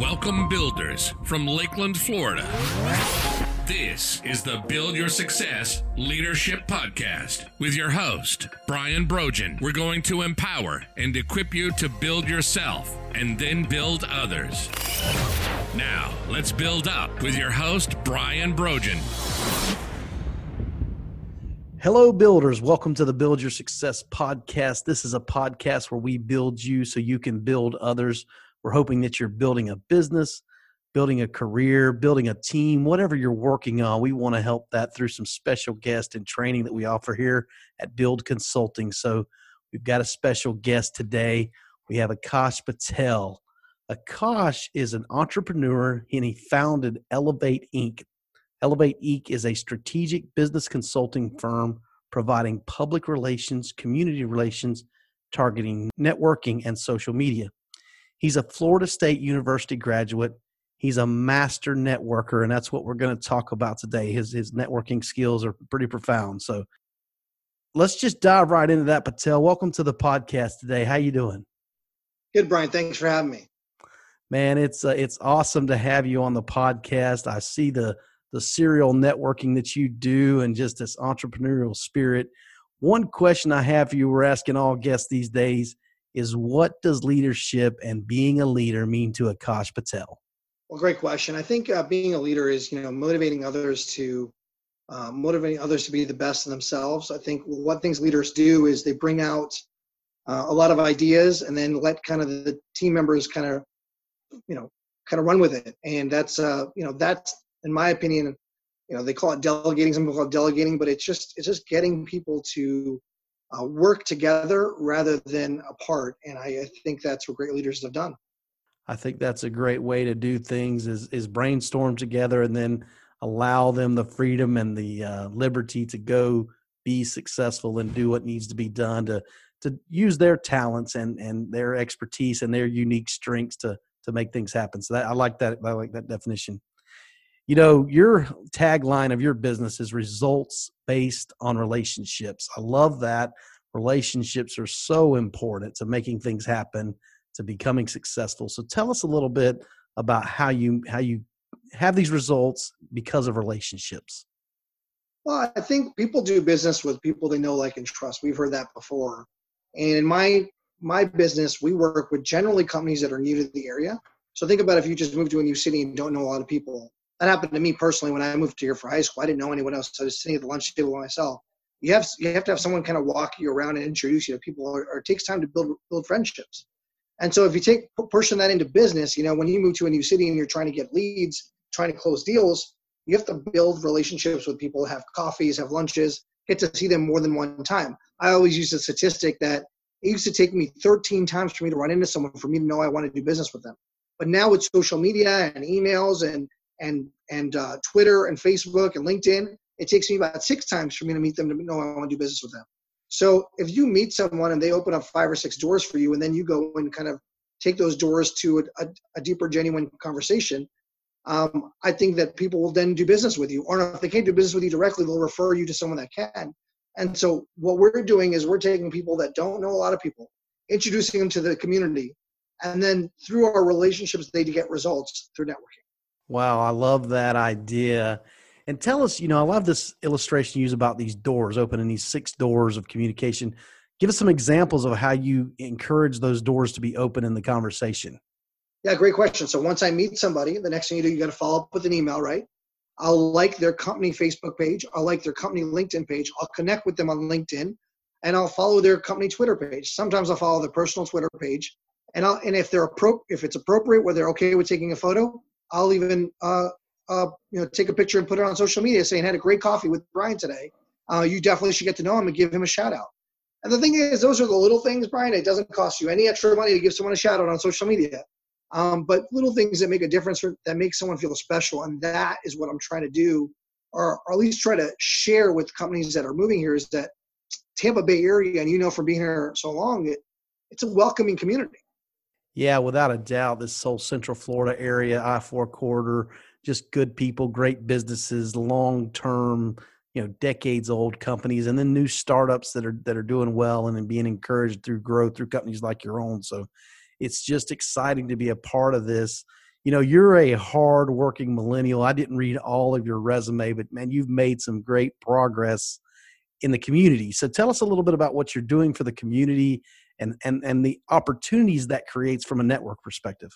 Welcome, builders from Lakeland, Florida. This is the Build Your Success Leadership Podcast with your host, Brian Brogan. We're going to empower and equip you to build yourself and then build others. Now, let's build up with your host, Brian Brogan. Hello, builders. Welcome to the Build Your Success podcast. This is a podcast where we build you so you can build others. We're hoping that you're building a business, building a career, building a team, whatever you're working on. We want to help that through some special guest and training that we offer here at Build Consulting. So we've got a special guest today. We have Akash Patel. Akash is an entrepreneur and he founded Elevate Inc. Elevate Inc. is a strategic business consulting firm providing public relations, community relations, targeting networking, and social media. He's a Florida State University graduate. He's a master networker, and that's what we're going to talk about today. His his networking skills are pretty profound. So let's just dive right into that. Patel, welcome to the podcast today. How you doing? Good, Brian. Thanks for having me. Man, it's uh, it's awesome to have you on the podcast. I see the the serial networking that you do and just this entrepreneurial spirit. One question I have for you, we're asking all guests these days is what does leadership and being a leader mean to Akash Patel? Well, great question. I think uh, being a leader is, you know, motivating others to uh, motivating others to be the best of themselves. I think what things leaders do is they bring out uh, a lot of ideas and then let kind of the team members kind of, you know, kind of run with it. And that's, uh, you know, that's in my opinion, you know, they call it delegating. Some people call it delegating, but it's just it's just getting people to uh, work together rather than apart. And I, I think that's what great leaders have done. I think that's a great way to do things is is brainstorm together and then allow them the freedom and the uh, liberty to go be successful and do what needs to be done to to use their talents and and their expertise and their unique strengths to to make things happen. So that I like that I like that definition. You know, your tagline of your business is results based on relationships. I love that. Relationships are so important to making things happen, to becoming successful. So tell us a little bit about how you how you have these results because of relationships. Well, I think people do business with people they know, like, and trust. We've heard that before. And in my my business, we work with generally companies that are new to the area. So think about if you just moved to a new city and don't know a lot of people that happened to me personally when I moved here for high school. I didn't know anyone else. I was sitting at the lunch table by myself. You have you have to have someone kind of walk you around and introduce you to people, or, or it takes time to build build friendships. And so if you take portion that into business, you know when you move to a new city and you're trying to get leads, trying to close deals, you have to build relationships with people, have coffees, have lunches, get to see them more than one time. I always use a statistic that it used to take me 13 times for me to run into someone for me to know I want to do business with them. But now with social media and emails and and and uh, Twitter and Facebook and LinkedIn, it takes me about six times for me to meet them to know I want to do business with them. So if you meet someone and they open up five or six doors for you, and then you go and kind of take those doors to a, a, a deeper, genuine conversation, um, I think that people will then do business with you. Or if they can't do business with you directly, they'll refer you to someone that can. And so what we're doing is we're taking people that don't know a lot of people, introducing them to the community, and then through our relationships, they get results through networking. Wow, I love that idea. And tell us, you know, I love this illustration you use about these doors, opening these six doors of communication. Give us some examples of how you encourage those doors to be open in the conversation. Yeah, great question. So once I meet somebody, the next thing you do, you got to follow up with an email, right? I'll like their company Facebook page. I'll like their company LinkedIn page. I'll connect with them on LinkedIn, and I'll follow their company Twitter page. Sometimes I'll follow their personal Twitter page, and I'll and if they're appro- if it's appropriate, where they're okay with taking a photo, I'll even uh, uh, you know take a picture and put it on social media saying had a great coffee with Brian today. Uh, you definitely should get to know him and give him a shout out. And the thing is, those are the little things, Brian. It doesn't cost you any extra money to give someone a shout out on social media. Um, but little things that make a difference that make someone feel special, and that is what I'm trying to do, or, or at least try to share with companies that are moving here. Is that Tampa Bay area, and you know from being here so long, it, it's a welcoming community. Yeah, without a doubt, this whole Central Florida area, I four corridor, just good people, great businesses, long term, you know, decades old companies, and then new startups that are that are doing well and being encouraged through growth through companies like your own. So, it's just exciting to be a part of this. you know, you're a hard working millennial. I didn't read all of your resume, but man, you've made some great progress in the community. So tell us a little bit about what you're doing for the community and and and the opportunities that creates from a network perspective.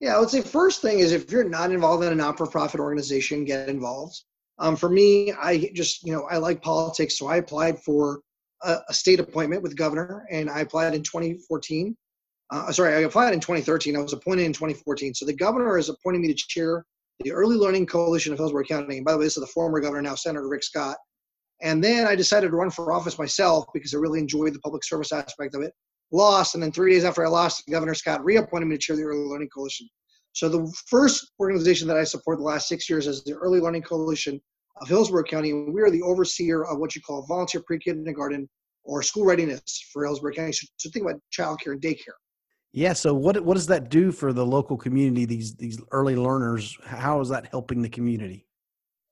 Yeah, I would say first thing is if you're not involved in a not-for-profit organization, get involved. Um, for me, I just you know I like politics, so I applied for a, a state appointment with governor, and I applied in 2014. Uh, sorry, I applied in 2013. I was appointed in 2014. So the governor is appointing me to chair the Early Learning Coalition of Hillsborough County. And by the way, this is the former governor, now Senator Rick Scott. And then I decided to run for office myself because I really enjoyed the public service aspect of it. Lost, and then three days after I lost, Governor Scott reappointed me to chair the Early Learning Coalition. So the first organization that I support the last six years is the Early Learning Coalition of Hillsborough County. And we are the overseer of what you call volunteer pre-kindergarten or school readiness for Hillsborough County. So, so think about childcare and daycare. Yeah. So what what does that do for the local community? These these early learners. How is that helping the community?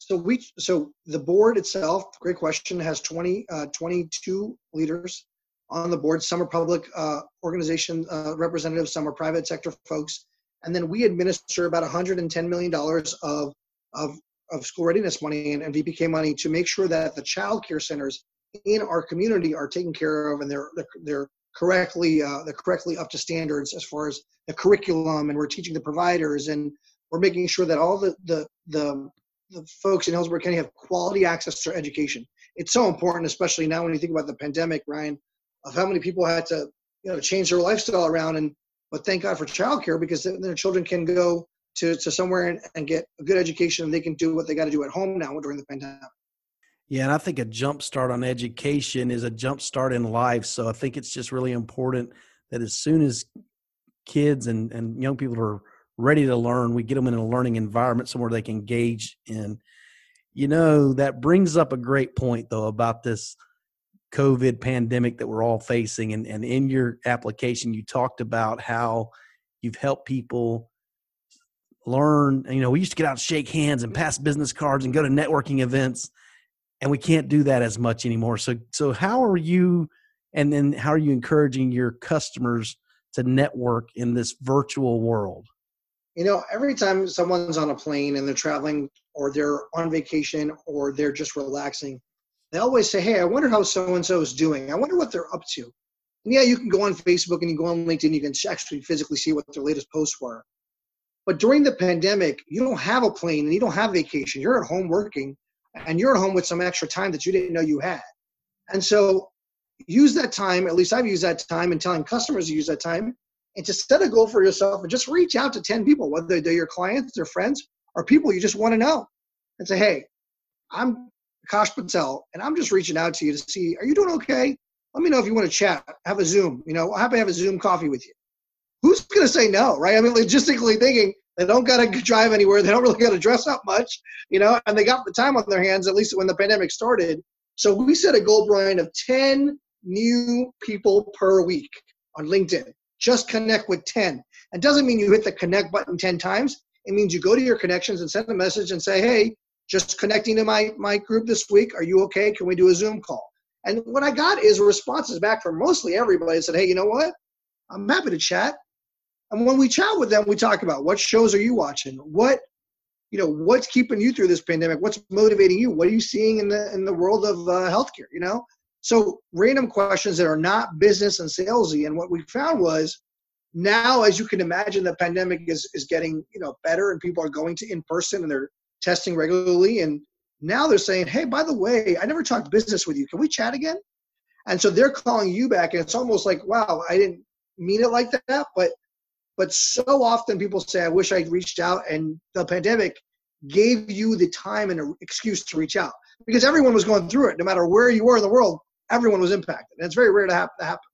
So we so the board itself, great question, has 20, uh, 22 leaders on the board. Some are public uh, organization uh, representatives, some are private sector folks, and then we administer about 110 million dollars of of of school readiness money and, and VPK money to make sure that the child care centers in our community are taken care of and they're they're, correctly uh, they're correctly up to standards as far as the curriculum and we're teaching the providers and we're making sure that all the the the, the folks in Hillsborough County have quality access to education. It's so important, especially now when you think about the pandemic, Ryan, of how many people had to you know change their lifestyle around and but thank God for childcare because their children can go to, to somewhere and, and get a good education and they can do what they got to do at home now during the pandemic. Yeah, and I think a jump start on education is a jump start in life. So I think it's just really important that as soon as kids and, and young people are ready to learn, we get them in a learning environment somewhere they can engage in. You know, that brings up a great point though about this COVID pandemic that we're all facing. And, and in your application, you talked about how you've helped people learn. You know, we used to get out and shake hands and pass business cards and go to networking events and we can't do that as much anymore. So, so how are you, and then how are you encouraging your customers to network in this virtual world? You know, every time someone's on a plane and they're traveling, or they're on vacation, or they're just relaxing, they always say, "Hey, I wonder how so and so is doing. I wonder what they're up to." And yeah, you can go on Facebook and you go on LinkedIn, you can actually physically see what their latest posts were. But during the pandemic, you don't have a plane and you don't have vacation. You're at home working and you're at home with some extra time that you didn't know you had. And so use that time, at least I've used that time and telling customers to use that time and to set a goal for yourself and just reach out to 10 people, whether they're your clients, their friends, or people you just want to know and say, hey, I'm Akash Patel and I'm just reaching out to you to see, are you doing okay? Let me know if you want to chat, have a Zoom, you know, I happy to have a Zoom coffee with you. Who's going to say no, right? I mean, logistically thinking, they don't got to drive anywhere. They don't really got to dress up much, you know, and they got the time on their hands, at least when the pandemic started. So we set a goal, Brian, of 10 new people per week on LinkedIn. Just connect with 10. It doesn't mean you hit the connect button 10 times. It means you go to your connections and send a message and say, hey, just connecting to my, my group this week. Are you okay? Can we do a Zoom call? And what I got is responses back from mostly everybody said, hey, you know what? I'm happy to chat. And when we chat with them, we talk about what shows are you watching? What, you know, what's keeping you through this pandemic? What's motivating you? What are you seeing in the in the world of uh, healthcare? You know, so random questions that are not business and salesy. And what we found was now, as you can imagine, the pandemic is is getting you know better, and people are going to in person and they're testing regularly. And now they're saying, hey, by the way, I never talked business with you. Can we chat again? And so they're calling you back, and it's almost like, wow, I didn't mean it like that, but but so often people say, I wish I'd reached out, and the pandemic gave you the time and an excuse to reach out because everyone was going through it. No matter where you were in the world, everyone was impacted. And it's very rare to happen. To happen.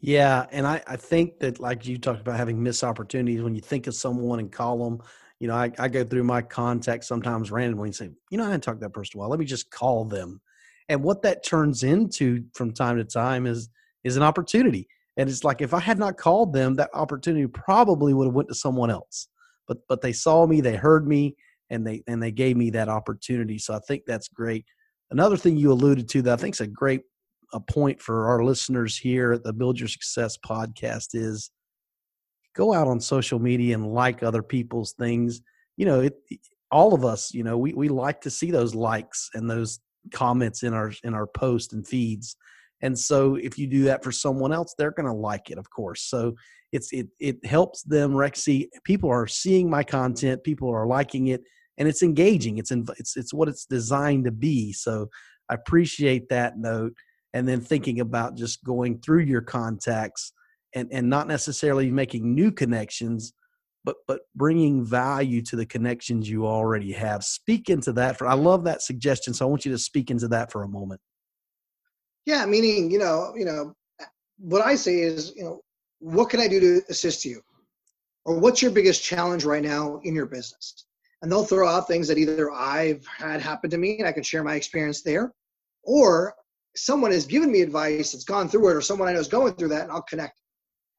Yeah, and I, I think that like you talked about having missed opportunities when you think of someone and call them. You know, I, I go through my contacts sometimes randomly and say, you know, I hadn't talked to that person a while. Let me just call them. And what that turns into from time to time is is an opportunity. And it's like if I had not called them, that opportunity probably would have went to someone else. But but they saw me, they heard me, and they and they gave me that opportunity. So I think that's great. Another thing you alluded to that I think is a great a point for our listeners here at the Build Your Success podcast is go out on social media and like other people's things. You know, it, all of us, you know, we, we like to see those likes and those comments in our in our post and feeds. And so if you do that for someone else, they're going to like it, of course. So it's it it helps them Rexy. people are seeing my content, people are liking it, and it's engaging. It's in, it's it's what it's designed to be. So I appreciate that note. And then thinking about just going through your contacts and and not necessarily making new connections, but but bringing value to the connections you already have. Speak into that. For I love that suggestion. So I want you to speak into that for a moment. Yeah, meaning you know you know what I say is you know what can I do to assist you, or what's your biggest challenge right now in your business and they'll throw out things that either I've had happen to me and I can share my experience there, or someone has given me advice that's gone through it, or someone I know is going through that, and I'll connect.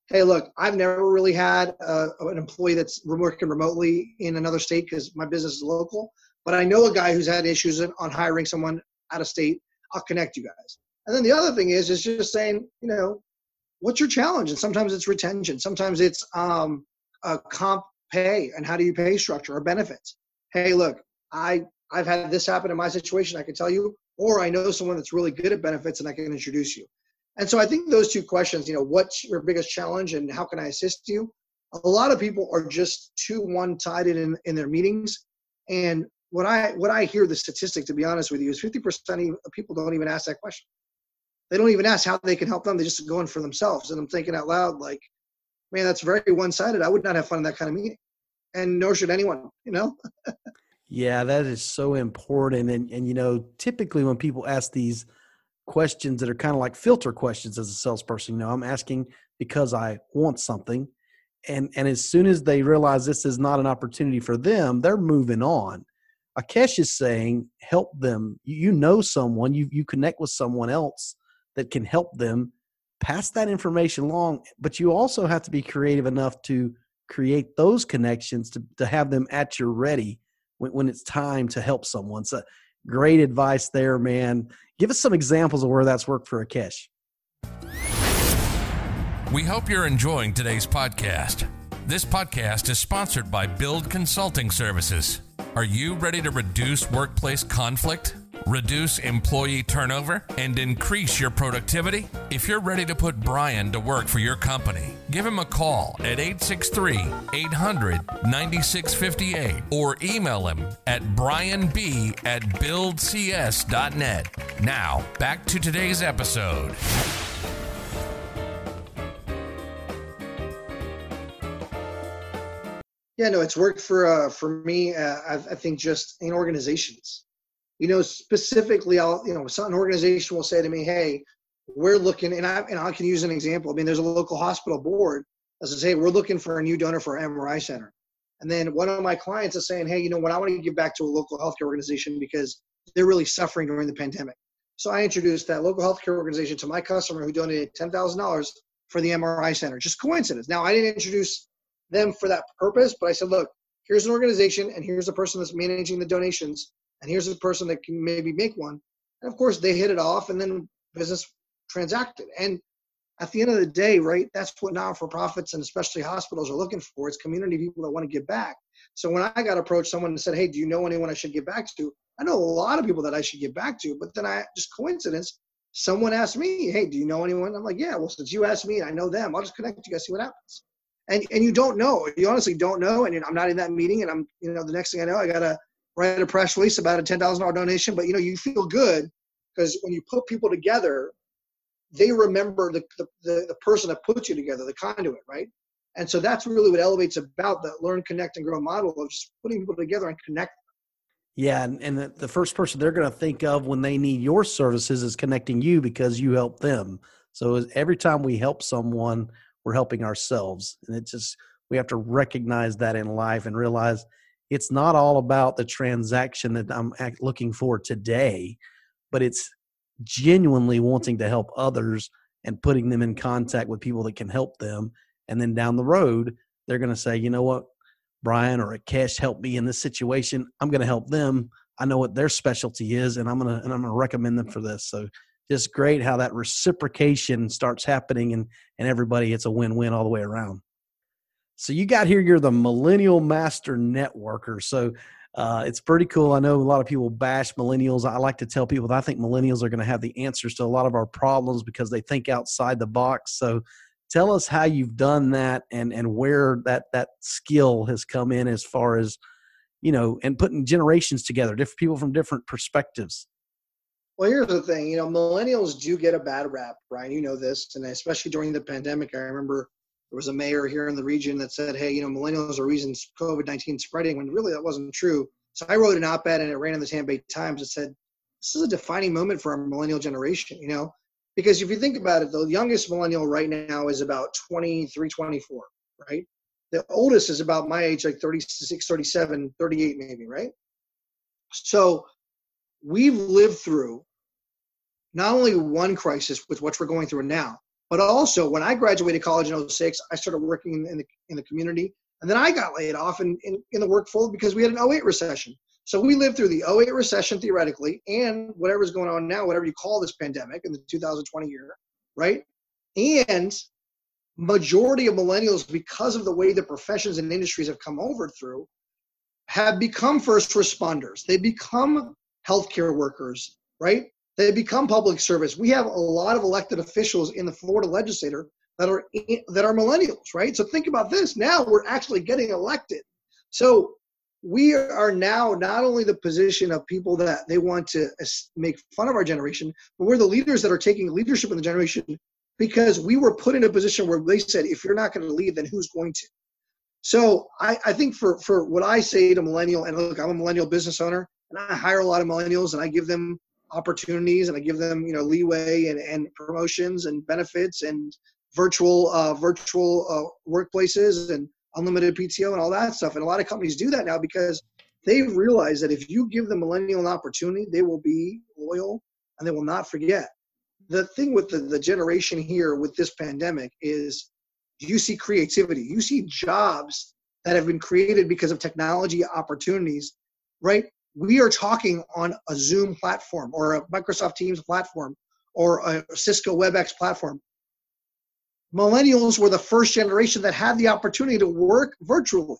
Hey, look, I've never really had uh, an employee that's working remotely in another state because my business is local, but I know a guy who's had issues on hiring someone out of state. I'll connect you guys. And then the other thing is, is just saying, you know, what's your challenge? And sometimes it's retention. Sometimes it's um, a comp pay and how do you pay structure or benefits. Hey, look, I I've had this happen in my situation. I can tell you, or I know someone that's really good at benefits and I can introduce you. And so I think those two questions, you know, what's your biggest challenge and how can I assist you? A lot of people are just too one-sided in, in their meetings. And what I what I hear the statistic, to be honest with you, is 50% of people don't even ask that question. They don't even ask how they can help them. They just go in for themselves. And I'm thinking out loud, like, man, that's very one-sided. I would not have fun in that kind of meeting. And nor should anyone you know? Yeah that is so important. And and you know typically when people ask these questions that are kind of like filter questions as a salesperson you know i'm asking because i want something. And and as soon as they realize this is not an opportunity for them they're moving on. Akash is saying help them. You know someone you you connect with someone else that can help them pass that information along but you also have to be creative enough to create those connections to, to have them at your ready when, when it's time to help someone. So great advice there, man. Give us some examples of where that's worked for Akash. We hope you're enjoying today's podcast. This podcast is sponsored by Build Consulting Services. Are you ready to reduce workplace conflict? Reduce employee turnover, and increase your productivity? If you're ready to put Brian to work for your company, give him a call at 863 800 9658 or email him at brianb at buildcs.net. Now, back to today's episode. Yeah, no, it's worked for uh, for me. Uh, I, I think just in organizations you know, specifically, I'll, you know, an organization will say to me, hey, we're looking, and I, and I can use an example. I mean, there's a local hospital board that says, hey, we're looking for a new donor for our MRI center. And then one of my clients is saying, hey, you know what, I want to give back to a local healthcare organization because they're really suffering during the pandemic. So I introduced that local healthcare organization to my customer who donated $10,000 for the MRI center. Just coincidence. Now, I didn't introduce them for that purpose, but I said, look, here's an organization and here's the person that's managing the donations and here's a person that can maybe make one. And of course, they hit it off, and then business transacted. And at the end of the day, right, that's what not-for-profits and especially hospitals are looking for. It's community people that want to give back. So when I got approached, someone said, "Hey, do you know anyone I should give back to?" I know a lot of people that I should give back to, but then I just coincidence, someone asked me, "Hey, do you know anyone?" I'm like, "Yeah." Well, since you asked me, I know them. I'll just connect you guys, see what happens. And and you don't know. You honestly don't know. And I'm not in that meeting, and I'm you know the next thing I know, I got a write a press release about a ten thousand dollar donation. But you know, you feel good because when you put people together, they remember the, the, the, person that puts you together, the conduit, right? And so that's really what Elevate's about that learn, connect, and grow model of just putting people together and connect. Yeah, and, and the, the first person they're going to think of when they need your services is connecting you because you help them. So every time we help someone, we're helping ourselves, and it just we have to recognize that in life and realize it's not all about the transaction that I'm looking for today, but it's genuinely wanting to help others and putting them in contact with people that can help them. And then down the road, they're going to say, you know what, Brian or Akash helped me in this situation. I'm going to help them. I know what their specialty is, and I'm going to and I'm going to recommend them for this. So just great how that reciprocation starts happening, and and everybody it's a win win all the way around. So you got here, you're the millennial master networker. So uh, it's pretty cool. I know a lot of people bash millennials. I like to tell people that I think millennials are going to have the answers to a lot of our problems because they think outside the box. So tell us how you've done that and and where that that skill has come in as far as you know and putting generations together, different people from different perspectives. Well, here's the thing. You know, millennials do get a bad rap, Brian. You know this, and especially during the pandemic, I remember there was a mayor here in the region that said, "Hey, you know, millennials are reasons COVID-19 spreading," when really that wasn't true. So I wrote an op-ed and it ran in the Tampa Bay Times that said, "This is a defining moment for our millennial generation." You know, because if you think about it, the youngest millennial right now is about 23, 24, right? The oldest is about my age, like 36, 37, 38, maybe, right? So we've lived through not only one crisis with what we're going through now, but also, when I graduated college in 06, I started working in the, in the community. And then I got laid off in, in, in the workforce because we had an 08 recession. So we lived through the 08 recession theoretically and whatever's going on now, whatever you call this pandemic in the 2020 year, right? And majority of millennials, because of the way the professions and industries have come over through, have become first responders. They become healthcare workers, right? They become public service. We have a lot of elected officials in the Florida legislature that are that are millennials, right? So think about this. Now we're actually getting elected. So we are now not only the position of people that they want to make fun of our generation, but we're the leaders that are taking leadership in the generation because we were put in a position where they said, if you're not going to lead, then who's going to? So I, I think for for what I say to millennial, and look, I'm a millennial business owner, and I hire a lot of millennials, and I give them opportunities and I give them you know leeway and, and promotions and benefits and virtual uh, virtual uh, workplaces and unlimited PTO and all that stuff. And a lot of companies do that now because they realize that if you give the millennial an opportunity, they will be loyal and they will not forget. The thing with the, the generation here with this pandemic is you see creativity, you see jobs that have been created because of technology opportunities, right? We are talking on a Zoom platform or a Microsoft Teams platform or a Cisco WebEx platform. Millennials were the first generation that had the opportunity to work virtually.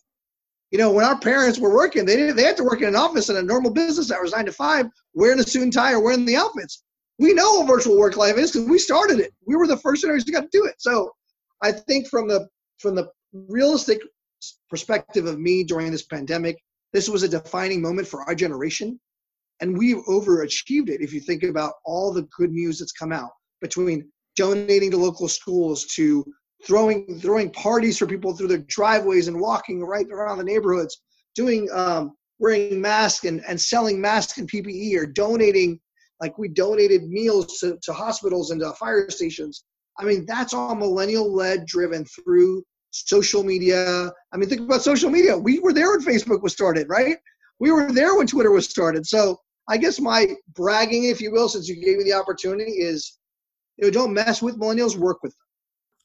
You know, when our parents were working, they didn't, they had to work in an office in a normal business hours, nine to five, wearing a suit and tie or wearing the outfits. We know what virtual work life is because we started it. We were the first generation to got to do it. So I think from the from the realistic perspective of me during this pandemic, this was a defining moment for our generation, and we've overachieved it. If you think about all the good news that's come out between donating to local schools to throwing throwing parties for people through their driveways and walking right around the neighborhoods, doing um, wearing masks and, and selling masks and PPE or donating like we donated meals to, to hospitals and to fire stations. I mean, that's all millennial led driven through social media. I mean, think about social media. We were there when Facebook was started, right? We were there when Twitter was started. So I guess my bragging, if you will, since you gave me the opportunity, is you know, don't mess with millennials, work with them.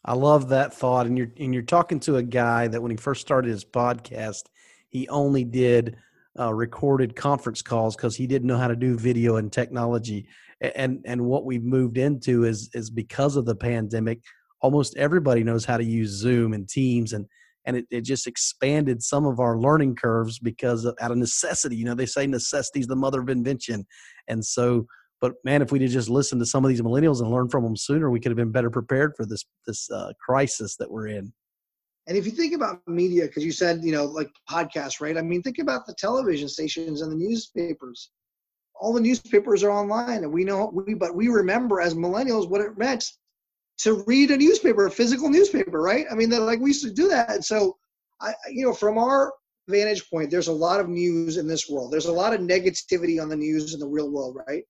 I love that thought. And you're and you're talking to a guy that when he first started his podcast, he only did uh, recorded conference calls because he didn't know how to do video and technology. And and what we've moved into is is because of the pandemic, almost everybody knows how to use Zoom and Teams and and it, it just expanded some of our learning curves because of, out of necessity. You know, they say necessity is the mother of invention, and so. But man, if we did just listen to some of these millennials and learn from them sooner, we could have been better prepared for this this uh, crisis that we're in. And if you think about media, because you said you know like podcasts, right? I mean, think about the television stations and the newspapers. All the newspapers are online, and we know we but we remember as millennials what it meant to read a newspaper, a physical newspaper, right? I mean, like we used to do that. And so, I, you know, from our vantage point, there's a lot of news in this world. There's a lot of negativity on the news in the real world, right?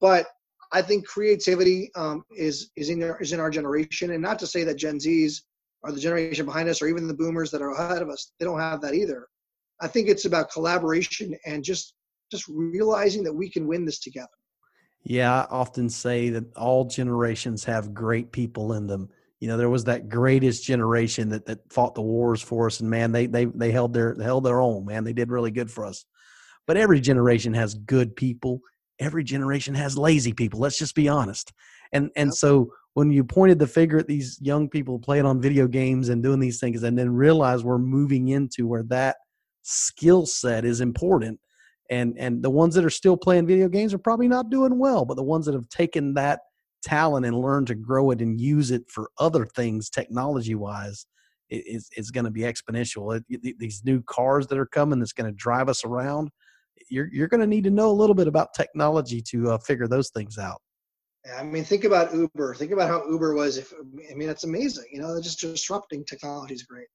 But I think creativity um, is is in our, is in our generation, and not to say that Gen Zs are the generation behind us, or even the Boomers that are ahead of us. They don't have that either. I think it's about collaboration and just just realizing that we can win this together. Yeah, I often say that all generations have great people in them. You know, there was that greatest generation that, that fought the wars for us, and man, they they they held their they held their own. Man, they did really good for us. But every generation has good people. Every generation has lazy people. Let's just be honest. And and so when you pointed the finger at these young people playing on video games and doing these things, and then realize we're moving into where that skill set is important. And and the ones that are still playing video games are probably not doing well, but the ones that have taken that talent and learned to grow it and use it for other things technology wise is is going to be exponential. It, these new cars that are coming that's going to drive us around, you're you're going to need to know a little bit about technology to uh, figure those things out. I mean, think about Uber. Think about how Uber was. If I mean, it's amazing. You know, just disrupting technology is great.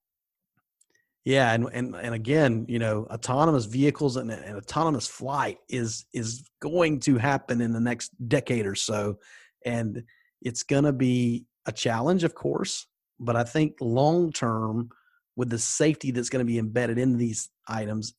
Yeah, and and and again, you know, autonomous vehicles and, and autonomous flight is is going to happen in the next decade or so, and it's going to be a challenge, of course. But I think long term, with the safety that's going to be embedded in these items,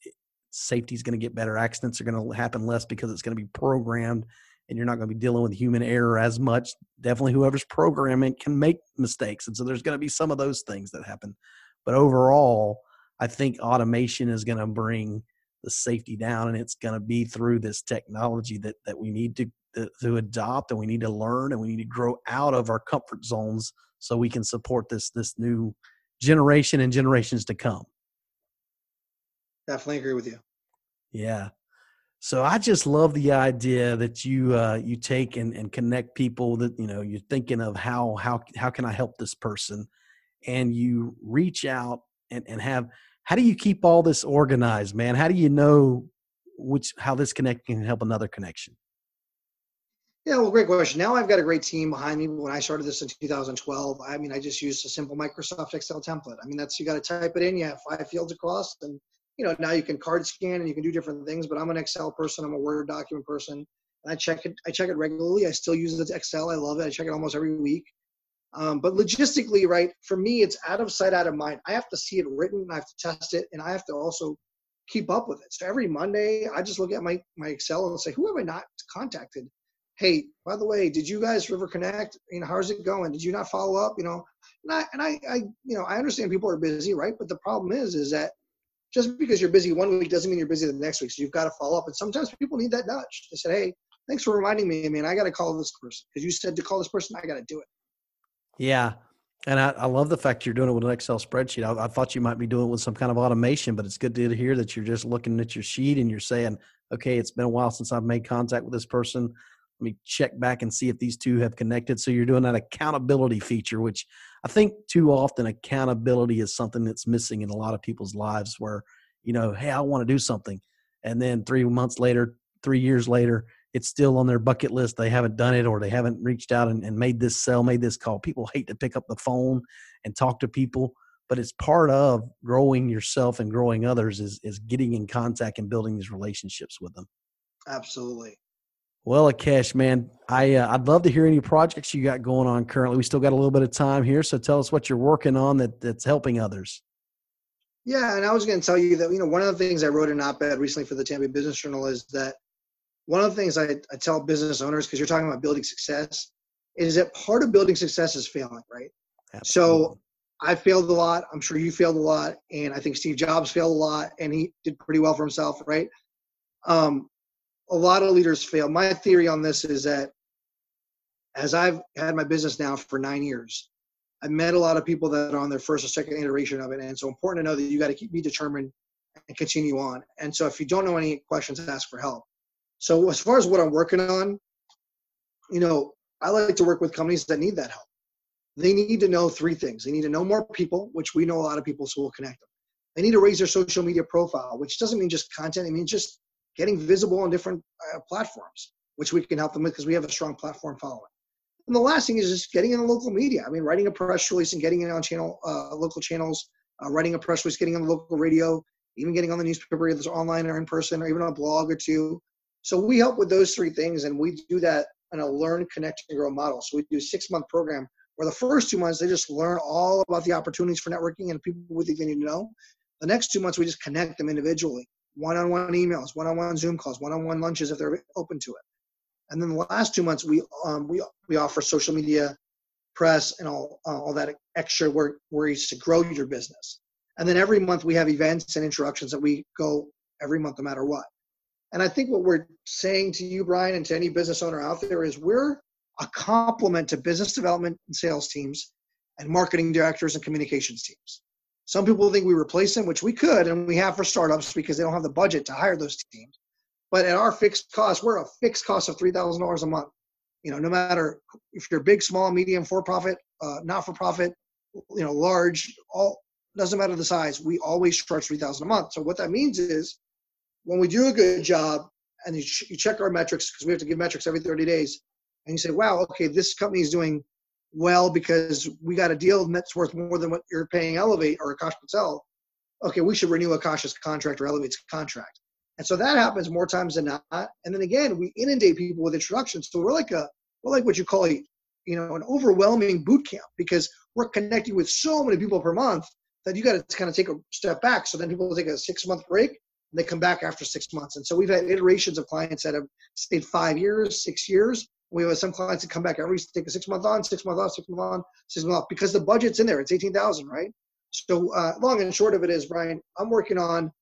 safety is going to get better. Accidents are going to happen less because it's going to be programmed and you're not going to be dealing with human error as much. Definitely, whoever's programming can make mistakes. And so there's going to be some of those things that happen. But overall, I think automation is going to bring the safety down and it's going to be through this technology that, that we need to, to, adopt and we need to learn and we need to grow out of our comfort zones so we can support this this new generation and generations to come. Definitely agree with you. Yeah. So I just love the idea that you uh, you take and, and connect people that you know you're thinking of how how how can I help this person, and you reach out and, and have how do you keep all this organized, man? How do you know which how this connect can help another connection? Yeah, well, great question. Now I've got a great team behind me. When I started this in 2012, I mean, I just used a simple Microsoft Excel template. I mean, that's you got to type it in. You have five fields across, and you know now you can card scan and you can do different things. But I'm an Excel person. I'm a Word document person, and I check it. I check it regularly. I still use the Excel. I love it. I check it almost every week. Um, but logistically, right, for me, it's out of sight, out of mind. I have to see it written. I have to test it, and I have to also keep up with it. So every Monday, I just look at my my Excel and say, who have I not contacted? hey, by the way, did you guys River Connect? You know, how's it going? Did you not follow up? You know, and I, and I, I, you know, I understand people are busy, right? But the problem is, is that just because you're busy one week doesn't mean you're busy the next week. So you've got to follow up. And sometimes people need that nudge. They said, hey, thanks for reminding me. I mean, I got to call this person because you said to call this person. I got to do it. Yeah. And I, I, love the fact you're doing it with an Excel spreadsheet. I, I, thought you might be doing it with some kind of automation, but it's good to hear that you're just looking at your sheet and you're saying, okay, it's been a while since I've made contact with this person let me check back and see if these two have connected. So you're doing that accountability feature, which I think too often accountability is something that's missing in a lot of people's lives where, you know, hey, I want to do something. And then three months later, three years later, it's still on their bucket list. They haven't done it or they haven't reached out and, and made this sell, made this call. People hate to pick up the phone and talk to people, but it's part of growing yourself and growing others is, is getting in contact and building these relationships with them. Absolutely. Well, Akash, man, I uh, I'd love to hear any projects you got going on currently. We still got a little bit of time here, so tell us what you're working on that that's helping others. Yeah, and I was going to tell you that you know one of the things I wrote an op-ed recently for the Tampa Business Journal is that one of the things I, I tell business owners because you're talking about building success is that part of building success is failing, right? Absolutely. So I failed a lot. I'm sure you failed a lot, and I think Steve Jobs failed a lot, and he did pretty well for himself, right? Um, a lot of leaders fail. My theory on this is that as I've had my business now for nine years, I've met a lot of people that are on their first or second iteration of it. And it's so important to know that you got to keep be determined and continue on. And so if you don't know any questions, ask for help. So as far as what I'm working on, you know, I like to work with companies that need that help. They need to know three things. They need to know more people, which we know a lot of people, so we'll connect them. They need to raise their social media profile, which doesn't mean just content. It means just getting visible on different uh, platforms, which we can help them with because we have a strong platform following. And the last thing is just getting in the local media. I mean, writing a press release and getting it on channel, uh, local channels, uh, writing a press release, getting on the local radio, even getting on the newspaper, either online or in person, or even on a blog or two. So we help with those three things, and we do that in a learn, connect, and grow model. So we do a six-month program where the first two months they just learn all about the opportunities for networking and people we think they need to know. The next two months we just connect them individually one-on-one emails, one-on-one Zoom calls, one-on-one lunches if they're open to it. And then the last two months, we um, we we offer social media, press, and all uh, all that extra work ways to grow your business. And then every month we have events and introductions that we go every month, no matter what. And I think what we're saying to you, Brian, and to any business owner out there is we're a complement to business development and sales teams and marketing directors and communications teams. Some people think we replace them, which we could, and we have for startups because they don't have the budget to hire those teams. But at our fixed cost, we're a fixed cost of three thousand dollars a month. You know, no matter if you're big, small, medium, for profit, uh, not for profit, you know, large, all doesn't matter the size. We always charge three thousand a month. So what that means is, when we do a good job and you, ch- you check our metrics because we have to give metrics every 30 days, and you say, wow, okay, this company is doing well because we got a deal that's worth more than what you're paying Elevate or Akash Patel. Okay, we should renew Akash's contract or Elevate's contract. And so that happens more times than not. And then again, we inundate people with introductions. So we're like a we're like what you call a you know an overwhelming boot camp because we're connecting with so many people per month that you got to kind of take a step back. So then people take a six month break they come back after six months. And so we've had iterations of clients that have stayed five years, six years, we have some clients that come back every take a six month on, six month off, six month on, six month off because the budget's in there. It's eighteen thousand, right? So uh, long and short of it is, Brian, I'm working on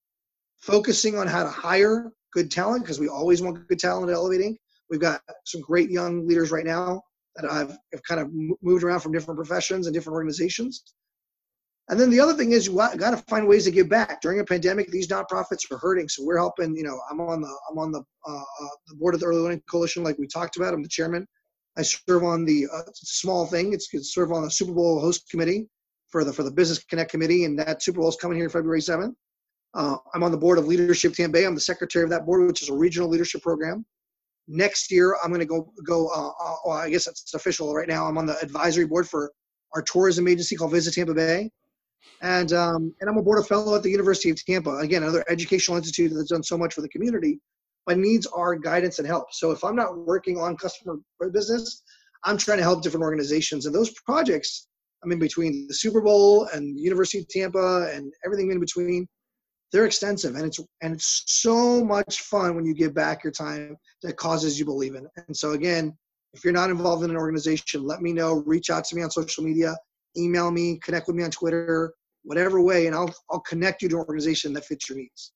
focusing on how to hire good talent because we always want good talent at Elevate Inc. We've got some great young leaders right now that I've, have kind of moved around from different professions and different organizations. And then the other thing is you got to find ways to give back. During a pandemic, these nonprofits are hurting, so we're helping. You know, I'm on the I'm on the uh, uh, the board of the Early Learning Coalition, like we talked about. I'm the chairman. I serve on the uh, small thing. It's, it's serve on the Super Bowl host committee for the for the Business Connect committee, and that Super Bowl is coming here February 7th. Uh, I'm on the board of Leadership Tampa Bay. I'm the secretary of that board, which is a regional leadership program. Next year, I'm going to go go. Uh, uh, I guess it's official right now. I'm on the advisory board for our tourism agency called Visit Tampa Bay and um, and I'm a board of fellow at the University of Tampa. Again, another educational institute that's done so much for the community, but needs our guidance and help. So if I'm not working on customer business, I'm trying to help different organizations. And those projects, I mean, between the Super Bowl and the University of Tampa and everything in between, they're extensive, and it's and it's so much fun when you give back your time that causes you believe in. And so again, if you're not involved in an organization, let me know. Reach out to me on social media email me, connect with me on Twitter, whatever way, and I'll I'll connect you to an organization that fits your needs.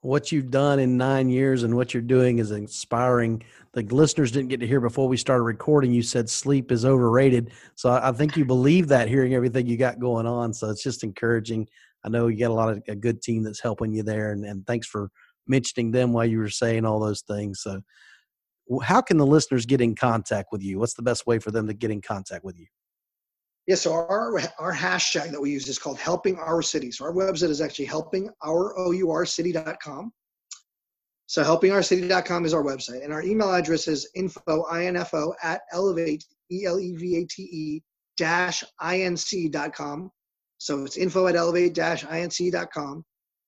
What you've done in nine years and what you're doing is inspiring. The listeners didn't get to hear before we started recording. You said sleep is overrated, so I think you believe that hearing everything you got going on. So it's just encouraging. I know you got a lot of a good team that's helping you there, and, and thanks for mentioning them while you were saying all those things. So, how can the listeners get in contact with you? What's the best way for them to get in contact with you? Yeah, so our our hashtag that we use is called helping our city. So our website is actually helpingourcity.com. So helpingourcity.com is our website. And our email address is info, info at elevate, E-L-E-V-A-T-E dash inc.com. So it's info at elevate dash inc.com.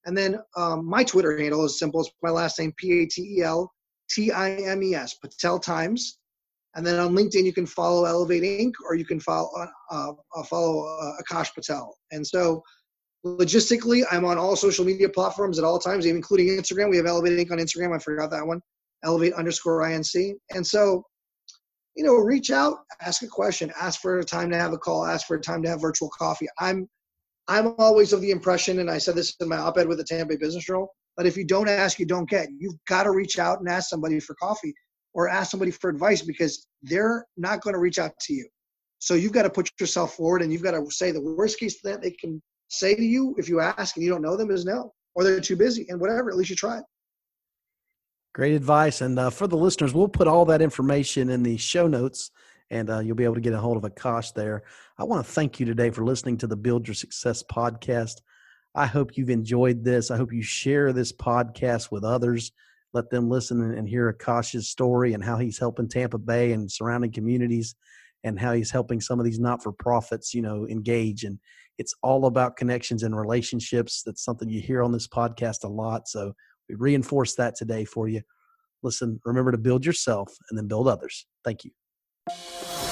And then um, my Twitter handle is simple. It's my last name, P-A-T-E-L-T-I-M-E-S, Patel Times. And then on LinkedIn, you can follow Elevate Inc. or you can follow uh, uh, follow uh, Akash Patel. And so, logistically, I'm on all social media platforms at all times, including Instagram. We have Elevate Inc. on Instagram. I forgot that one. Elevate underscore INC. And so, you know, reach out, ask a question, ask for a time to have a call, ask for a time to have virtual coffee. I'm I'm always of the impression, and I said this in my op-ed with the Tampa Bay Business Journal, that if you don't ask, you don't get. You've got to reach out and ask somebody for coffee or ask somebody for advice because they're not going to reach out to you. So you've got to put yourself forward and you've got to say the worst case that they can say to you if you ask and you don't know them is no, or they're too busy and whatever, at least you tried. Great advice. And uh, for the listeners, we'll put all that information in the show notes and uh, you'll be able to get a hold of Akash there. I want to thank you today for listening to the Build Your Success podcast. I hope you've enjoyed this. I hope you share this podcast with others let them listen and hear Akash's story and how he's helping Tampa Bay and surrounding communities and how he's helping some of these not-for-profits, you know, engage. And it's all about connections and relationships. That's something you hear on this podcast a lot. So we reinforce that today for you. Listen, remember to build yourself and then build others. Thank you.